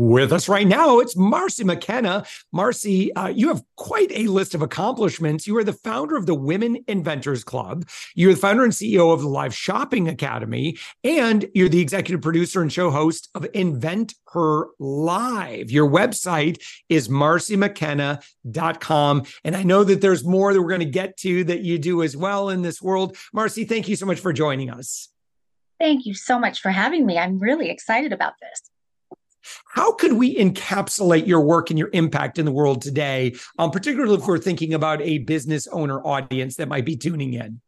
With us right now, it's Marcy McKenna. Marcy, uh, you have quite a list of accomplishments. You are the founder of the Women Inventors Club. You're the founder and CEO of the Live Shopping Academy, and you're the executive producer and show host of Invent Her Live. Your website is marcymckenna.com. And I know that there's more that we're going to get to that you do as well in this world. Marcy, thank you so much for joining us. Thank you so much for having me. I'm really excited about this. How could we encapsulate your work and your impact in the world today, um, particularly if we're thinking about a business owner audience that might be tuning in?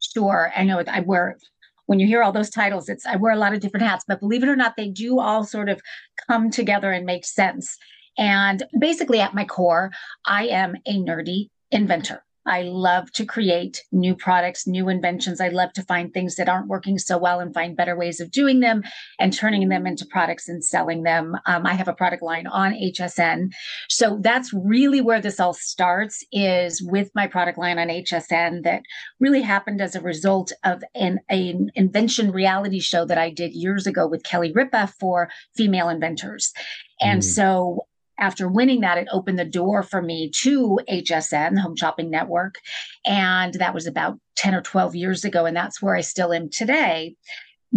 Sure. I know I wear, when you hear all those titles, it's, I wear a lot of different hats, but believe it or not, they do all sort of come together and make sense. And basically, at my core, I am a nerdy inventor. I love to create new products, new inventions. I love to find things that aren't working so well and find better ways of doing them and turning them into products and selling them. Um, I have a product line on HSN. So that's really where this all starts is with my product line on HSN that really happened as a result of an, an invention reality show that I did years ago with Kelly Ripa for female inventors. And mm. so after winning that, it opened the door for me to HSN, the Home Shopping Network. And that was about 10 or 12 years ago. And that's where I still am today.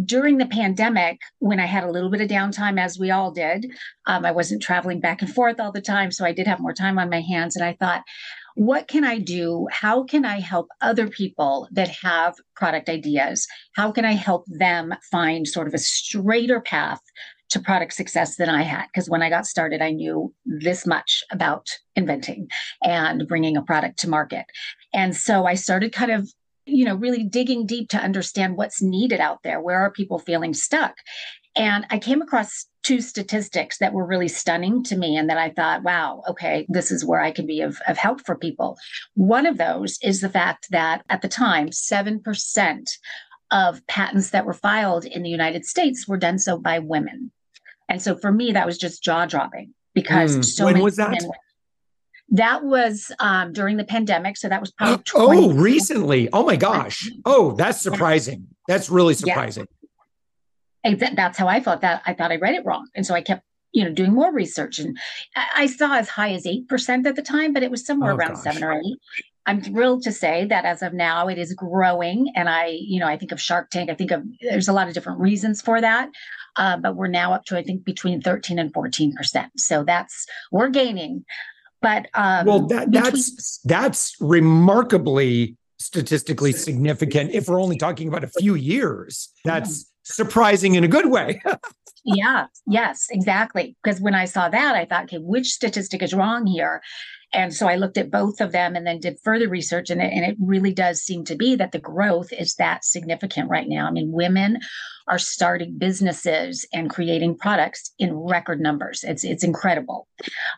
During the pandemic, when I had a little bit of downtime, as we all did, um, I wasn't traveling back and forth all the time. So I did have more time on my hands. And I thought, what can I do? How can I help other people that have product ideas? How can I help them find sort of a straighter path to product success than I had. Because when I got started, I knew this much about inventing and bringing a product to market. And so I started kind of you know really digging deep to understand what's needed out there where are people feeling stuck and i came across two statistics that were really stunning to me and that i thought wow okay this is where i can be of, of help for people one of those is the fact that at the time 7% of patents that were filed in the united states were done so by women and so for me, that was just jaw dropping because mm. so when many was that? that was um, during the pandemic. So that was probably oh, recently. Oh my gosh. Oh, that's surprising. That's really surprising. Yeah. That's how I felt. That I thought I read it wrong, and so I kept you know doing more research and i saw as high as 8% at the time but it was somewhere oh, around gosh. 7 or 8 i'm thrilled to say that as of now it is growing and i you know i think of shark tank i think of there's a lot of different reasons for that uh, but we're now up to I think between 13 and 14 percent. So that's we're gaining. But um, well, that, between- that's that's remarkably statistically significant. If we're only talking about a few years, that's surprising in a good way. yeah. Yes. Exactly. Because when I saw that, I thought, okay, which statistic is wrong here? And so I looked at both of them and then did further research. And it, and it really does seem to be that the growth is that significant right now. I mean, women are starting businesses and creating products in record numbers. It's it's incredible,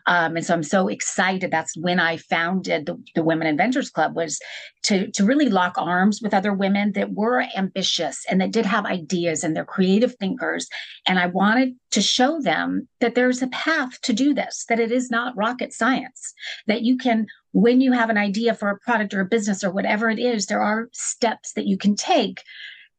um, and so I'm so excited. That's when I founded the, the Women Inventors Club was to to really lock arms with other women that were ambitious and that did have ideas and they're creative thinkers. And I wanted to show them that there's a path to do this. That it is not rocket science. That you can when you have an idea for a product or a business or whatever it is, there are steps that you can take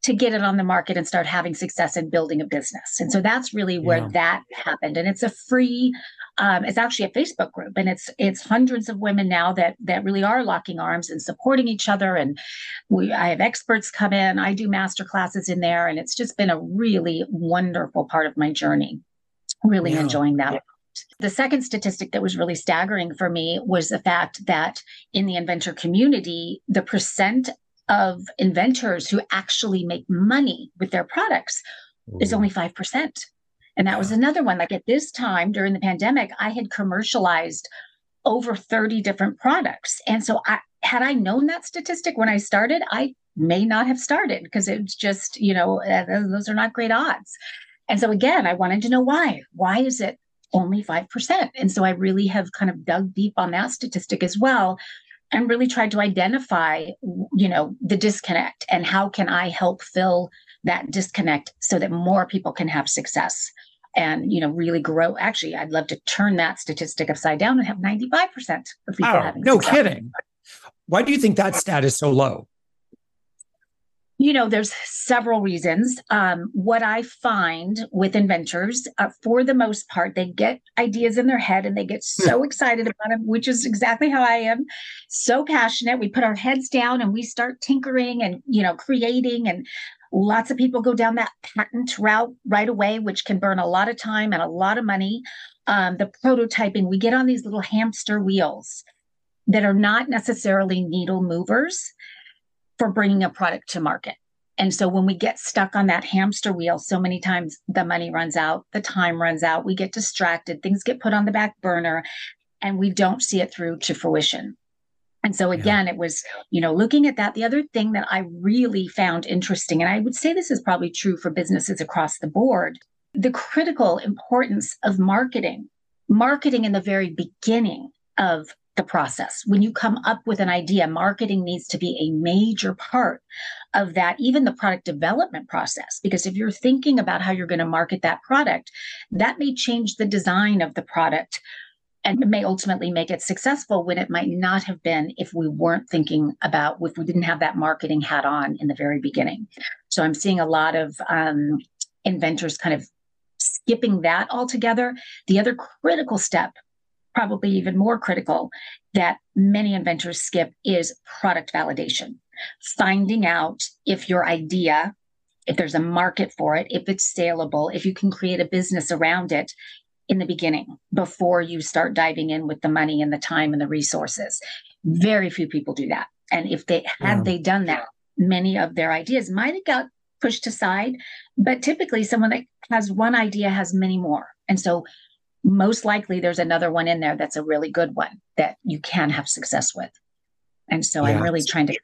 to get it on the market and start having success in building a business. And so that's really where yeah. that happened. And it's a free, um, it's actually a Facebook group, and it's it's hundreds of women now that that really are locking arms and supporting each other. And we, I have experts come in. I do master classes in there, and it's just been a really wonderful part of my journey. Really yeah. enjoying that. The second statistic that was really staggering for me was the fact that in the inventor community, the percent of inventors who actually make money with their products Ooh. is only 5%. And that was another one. Like at this time during the pandemic, I had commercialized over 30 different products. And so I had I known that statistic when I started, I may not have started because it's just, you know, uh, those are not great odds. And so again, I wanted to know why. Why is it only 5%? And so I really have kind of dug deep on that statistic as well and really tried to identify, you know, the disconnect and how can I help fill that disconnect so that more people can have success and you know really grow. Actually i'd love to turn that statistic upside down and have 95% of people oh, having no success. kidding. Why do you think that stat is so low? You know there's several reasons. Um, what i find with inventors uh, for the most part they get ideas in their head and they get hmm. so excited about them which is exactly how i am so passionate. We put our heads down and we start tinkering and you know creating and Lots of people go down that patent route right away, which can burn a lot of time and a lot of money. Um, the prototyping, we get on these little hamster wheels that are not necessarily needle movers for bringing a product to market. And so when we get stuck on that hamster wheel, so many times the money runs out, the time runs out, we get distracted, things get put on the back burner, and we don't see it through to fruition. And so again, yeah. it was, you know, looking at that. The other thing that I really found interesting, and I would say this is probably true for businesses across the board, the critical importance of marketing, marketing in the very beginning of the process. When you come up with an idea, marketing needs to be a major part of that, even the product development process. Because if you're thinking about how you're going to market that product, that may change the design of the product and may ultimately make it successful when it might not have been if we weren't thinking about if we didn't have that marketing hat on in the very beginning. So i'm seeing a lot of um, inventors kind of skipping that altogether. The other critical step probably even more critical that many inventors skip is product validation. Finding out if your idea if there's a market for it, if it's saleable, if you can create a business around it, in the beginning before you start diving in with the money and the time and the resources. Very few people do that. And if they had yeah. they done that, many of their ideas might have got pushed aside. But typically someone that has one idea has many more. And so most likely there's another one in there that's a really good one that you can have success with. And so yeah. I'm really trying to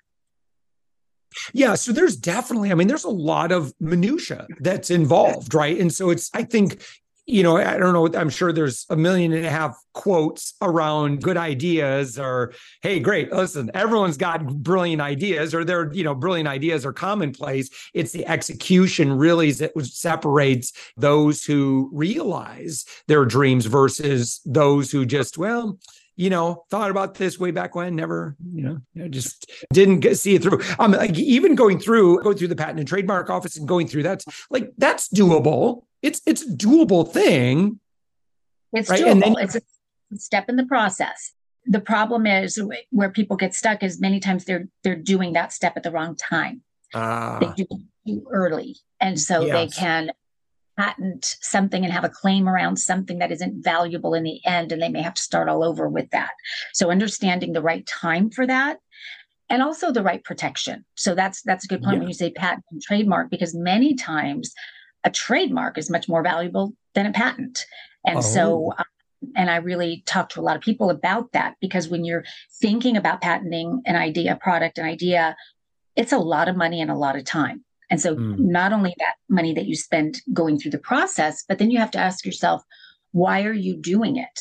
yeah, so there's definitely, I mean, there's a lot of minutia that's involved, right? And so it's, I think you know, I don't know. I'm sure there's a million and a half quotes around good ideas or, hey, great. Listen, everyone's got brilliant ideas or their, you know, brilliant ideas are commonplace. It's the execution really that separates those who realize their dreams versus those who just, well, you know, thought about this way back when, never, you know, you know just didn't get, see it through. Um, like even going through, going through the patent and trademark office and going through that's like that's doable. It's it's a doable thing. It's right? doable. And then, it's a step in the process. The problem is where people get stuck is many times they're they're doing that step at the wrong time. Uh, they do it too early, and so yes. they can patent something and have a claim around something that isn't valuable in the end and they may have to start all over with that so understanding the right time for that and also the right protection so that's that's a good point yeah. when you say patent and trademark because many times a trademark is much more valuable than a patent and oh. so um, and I really talk to a lot of people about that because when you're thinking about patenting an idea, product, an idea, it's a lot of money and a lot of time. And so, mm. not only that money that you spend going through the process, but then you have to ask yourself, why are you doing it?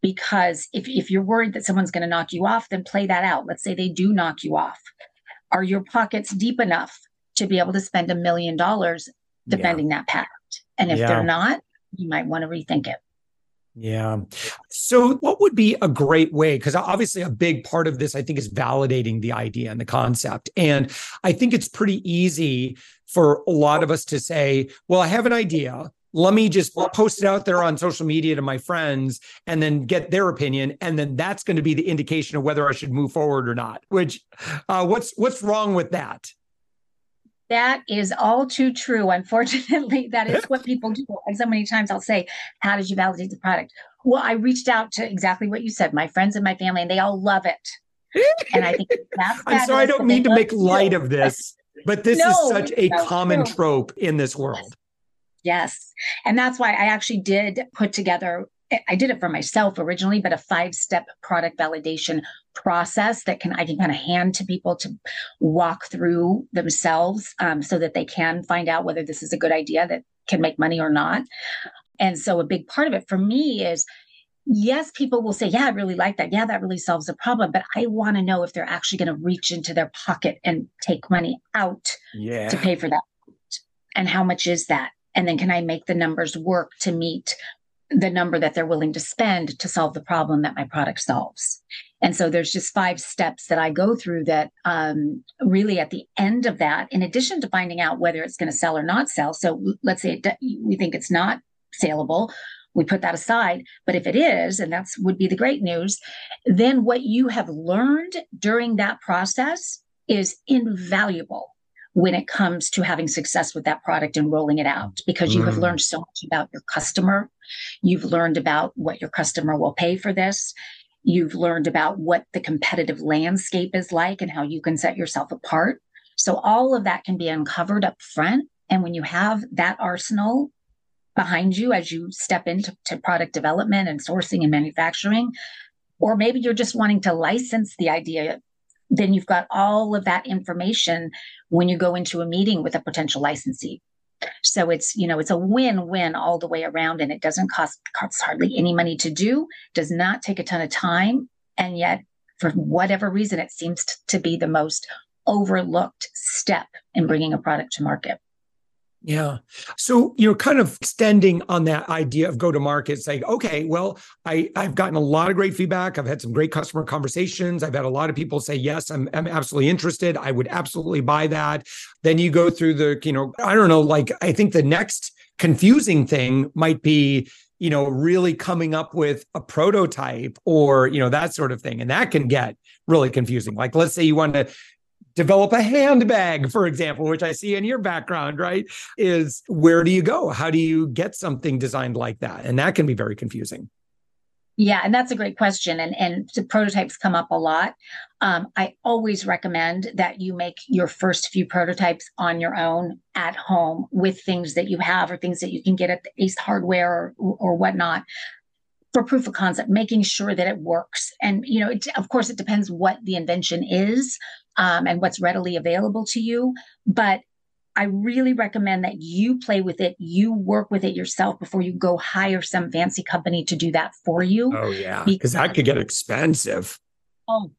Because if, if you're worried that someone's going to knock you off, then play that out. Let's say they do knock you off. Are your pockets deep enough to be able to spend a million dollars defending yeah. that patent? And if yeah. they're not, you might want to rethink it. Yeah. So, what would be a great way? Because obviously, a big part of this, I think, is validating the idea and the concept. And I think it's pretty easy for a lot of us to say, well, I have an idea. Let me just post it out there on social media to my friends and then get their opinion. And then that's going to be the indication of whether I should move forward or not. Which, uh, what's what's wrong with that? That is all too true. Unfortunately, that is what people do. And so many times I'll say, How did you validate the product? Well, I reached out to exactly what you said, my friends and my family, and they all love it. And I think that's I'm sorry, I don't mean to make light of this, but this no, is such a common trope in this world. Yes. And that's why I actually did put together I did it for myself originally, but a five step product validation process that can I can kind of hand to people to walk through themselves um, so that they can find out whether this is a good idea that can make money or not. And so a big part of it for me is yes, people will say, Yeah, I really like that. Yeah, that really solves the problem. But I want to know if they're actually going to reach into their pocket and take money out yeah. to pay for that. And how much is that? And then can I make the numbers work to meet the number that they're willing to spend to solve the problem that my product solves? And so there's just five steps that I go through that um, really at the end of that, in addition to finding out whether it's going to sell or not sell. So let's say it, we think it's not saleable we put that aside but if it is and that's would be the great news then what you have learned during that process is invaluable when it comes to having success with that product and rolling it out because you mm. have learned so much about your customer you've learned about what your customer will pay for this you've learned about what the competitive landscape is like and how you can set yourself apart so all of that can be uncovered up front and when you have that arsenal behind you as you step into product development and sourcing and manufacturing. Or maybe you're just wanting to license the idea. Then you've got all of that information when you go into a meeting with a potential licensee. So it's, you know, it's a win-win all the way around and it doesn't cost, cost hardly any money to do, does not take a ton of time. And yet, for whatever reason, it seems to be the most overlooked step in bringing a product to market. Yeah. So, you're kind of extending on that idea of go to market, saying, okay, well, I, I've gotten a lot of great feedback. I've had some great customer conversations. I've had a lot of people say, yes, I'm, I'm absolutely interested. I would absolutely buy that. Then you go through the, you know, I don't know, like, I think the next confusing thing might be, you know, really coming up with a prototype or, you know, that sort of thing. And that can get really confusing. Like, let's say you want to develop a handbag, for example, which I see in your background, right? Is where do you go? How do you get something designed like that? And that can be very confusing. Yeah, and that's a great question. And and prototypes come up a lot. Um, I always recommend that you make your first few prototypes on your own at home with things that you have or things that you can get at the Ace Hardware or, or whatnot for proof of concept, making sure that it works. And you know, it, of course, it depends what the invention is um, and what's readily available to you. But I really recommend that you play with it, you work with it yourself before you go hire some fancy company to do that for you. Oh, yeah. Because that could get expensive. Oh,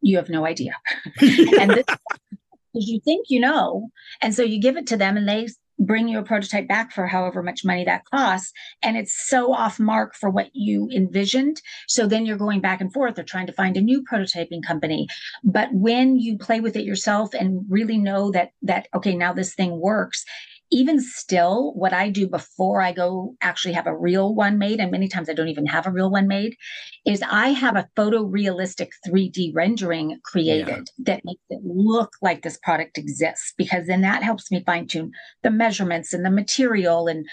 you have no idea. and this, you think you know. And so you give it to them and they bring you a prototype back for however much money that costs and it's so off mark for what you envisioned. So then you're going back and forth or trying to find a new prototyping company. But when you play with it yourself and really know that that okay now this thing works even still, what I do before I go actually have a real one made, and many times I don't even have a real one made, is I have a photorealistic 3D rendering created yeah. that makes it look like this product exists, because then that helps me fine tune the measurements and the material and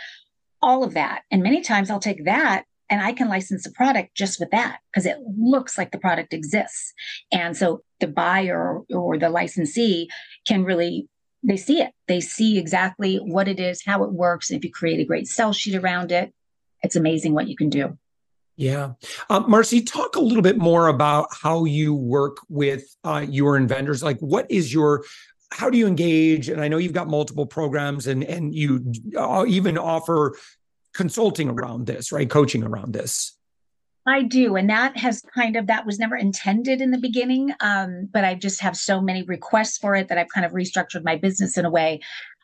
all of that. And many times I'll take that and I can license a product just with that because it looks like the product exists. And so the buyer or the licensee can really they see it. They see exactly what it is, how it works. If you create a great sell sheet around it, it's amazing what you can do. Yeah. Uh, Marcy, talk a little bit more about how you work with uh, your inventors. Like, what is your how do you engage? And I know you've got multiple programs and and you uh, even offer consulting around this, right? Coaching around this. I do. And that has kind of, that was never intended in the beginning. Um, but I just have so many requests for it that I've kind of restructured my business in a way.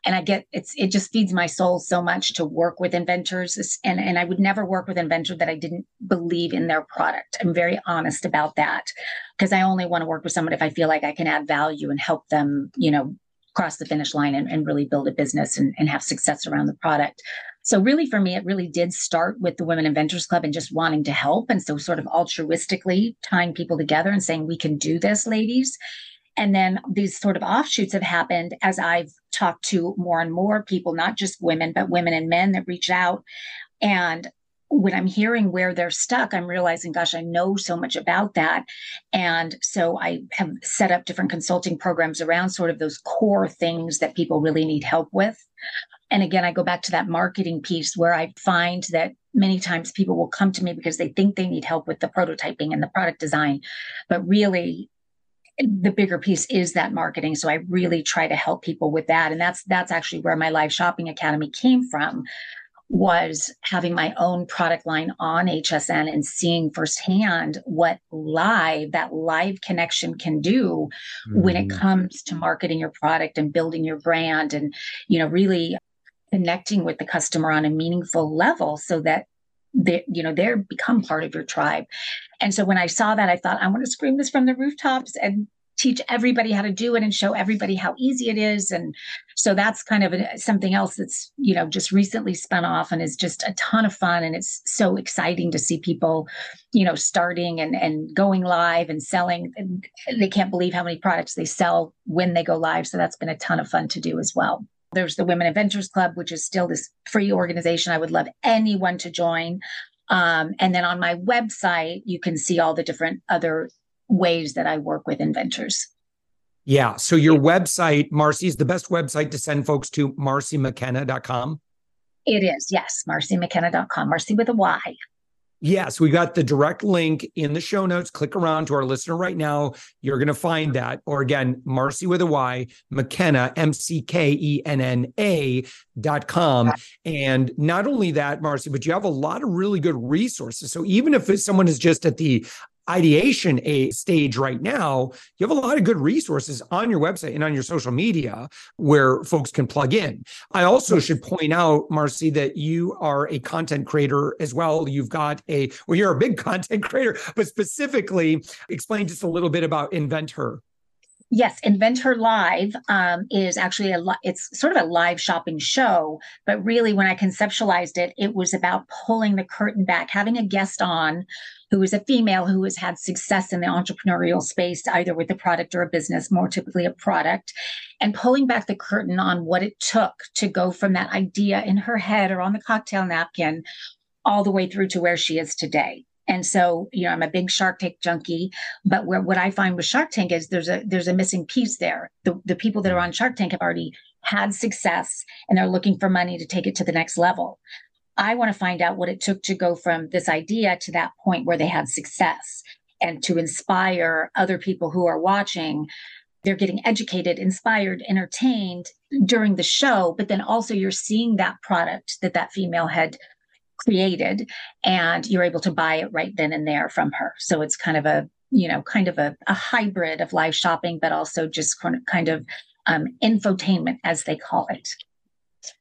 And I get it's it just feeds my soul so much to work with inventors. And, and I would never work with an inventor that I didn't believe in their product. I'm very honest about that because I only want to work with someone if I feel like I can add value and help them, you know, cross the finish line and, and really build a business and, and have success around the product. So really for me, it really did start with the Women Inventors Club and just wanting to help. And so sort of altruistically tying people together and saying, we can do this, ladies. And then these sort of offshoots have happened as I've talked to more and more people, not just women, but women and men that reach out. And when I'm hearing where they're stuck, I'm realizing, gosh, I know so much about that. And so I have set up different consulting programs around sort of those core things that people really need help with. And again, I go back to that marketing piece where I find that many times people will come to me because they think they need help with the prototyping and the product design. But really, the bigger piece is that marketing so i really try to help people with that and that's that's actually where my live shopping academy came from was having my own product line on hsn and seeing firsthand what live that live connection can do mm-hmm. when it mm-hmm. comes to marketing your product and building your brand and you know really connecting with the customer on a meaningful level so that they you know they're become part of your tribe. And so when i saw that i thought i want to scream this from the rooftops and teach everybody how to do it and show everybody how easy it is. And so that's kind of a, something else that's you know just recently spun off and is just a ton of fun. And it's so exciting to see people you know starting and and going live and selling. And they can't believe how many products they sell when they go live. So that's been a ton of fun to do as well there's the Women Inventors Club, which is still this free organization. I would love anyone to join. Um, and then on my website, you can see all the different other ways that I work with inventors. Yeah. So your website, Marcy, is the best website to send folks to marcymckenna.com. It is, yes, marcymckenna.com, Marcy with a Y. Yes, we got the direct link in the show notes. Click around to our listener right now. You're going to find that. Or again, Marcy with a Y, McKenna, M C K E N N A dot com. And not only that, Marcy, but you have a lot of really good resources. So even if someone is just at the ideation a stage right now, you have a lot of good resources on your website and on your social media where folks can plug in. I also should point out, Marcy, that you are a content creator as well. You've got a, well, you're a big content creator, but specifically explain just a little bit about Invent Her. Yes, Invent Her Live um, is actually a it's sort of a live shopping show, but really when I conceptualized it, it was about pulling the curtain back, having a guest on who is a female who has had success in the entrepreneurial space, either with a product or a business, more typically a product, and pulling back the curtain on what it took to go from that idea in her head or on the cocktail napkin all the way through to where she is today. And so, you know, I'm a big Shark Tank junkie, but where, what I find with Shark Tank is there's a there's a missing piece there. The the people that are on Shark Tank have already had success and they're looking for money to take it to the next level. I want to find out what it took to go from this idea to that point where they had success and to inspire other people who are watching. They're getting educated, inspired, entertained during the show, but then also you're seeing that product that that female had created and you're able to buy it right then and there from her. So it's kind of a, you know, kind of a, a hybrid of live shopping, but also just kind of um, infotainment, as they call it.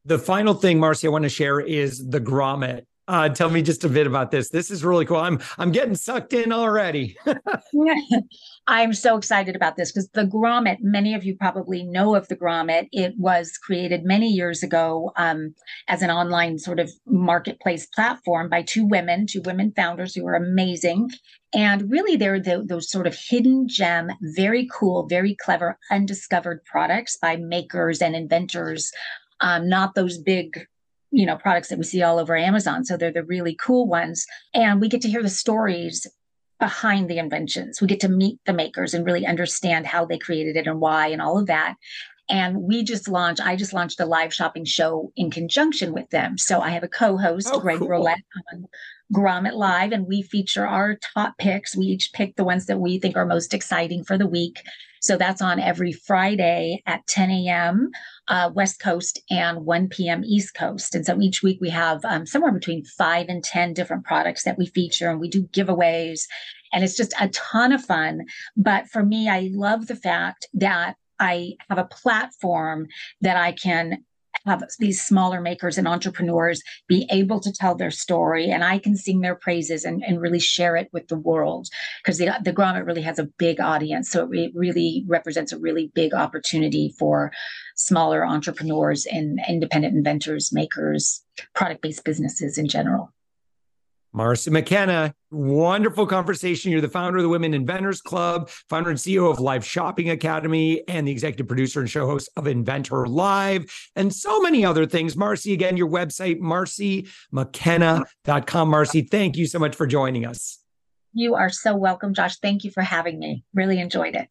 The final thing, Marcy, I want to share is the grommet. Uh, tell me just a bit about this. This is really cool. I'm I'm getting sucked in already. I'm so excited about this because the grommet. Many of you probably know of the grommet. It was created many years ago um, as an online sort of marketplace platform by two women, two women founders who are amazing, and really they're the, those sort of hidden gem, very cool, very clever, undiscovered products by makers and inventors um, not those big you know products that we see all over amazon. So they're the really cool ones. And we get to hear the stories behind the inventions. We get to meet the makers and really understand how they created it and why and all of that. And we just launched i just launched a live shopping show in conjunction with them. So i have a co-host oh, greg cool. roulette on grommet live and we feature our top picks we each pick the ones that we think are most exciting for the week so that's on every Friday at 10 a.m. Uh, West Coast and 1 p.m. East Coast. And so each week we have um, somewhere between five and 10 different products that we feature and we do giveaways. And it's just a ton of fun. But for me, I love the fact that I have a platform that I can have these smaller makers and entrepreneurs be able to tell their story and I can sing their praises and, and really share it with the world because the, the grommet really has a big audience. So it really represents a really big opportunity for smaller entrepreneurs and independent inventors, makers, product based businesses in general. Marcy McKenna, wonderful conversation. You're the founder of the Women Inventors Club, founder and CEO of Live Shopping Academy, and the executive producer and show host of Invent Her Live, and so many other things. Marcy, again, your website, marcymckenna.com. Marcy, thank you so much for joining us. You are so welcome, Josh. Thank you for having me. Really enjoyed it.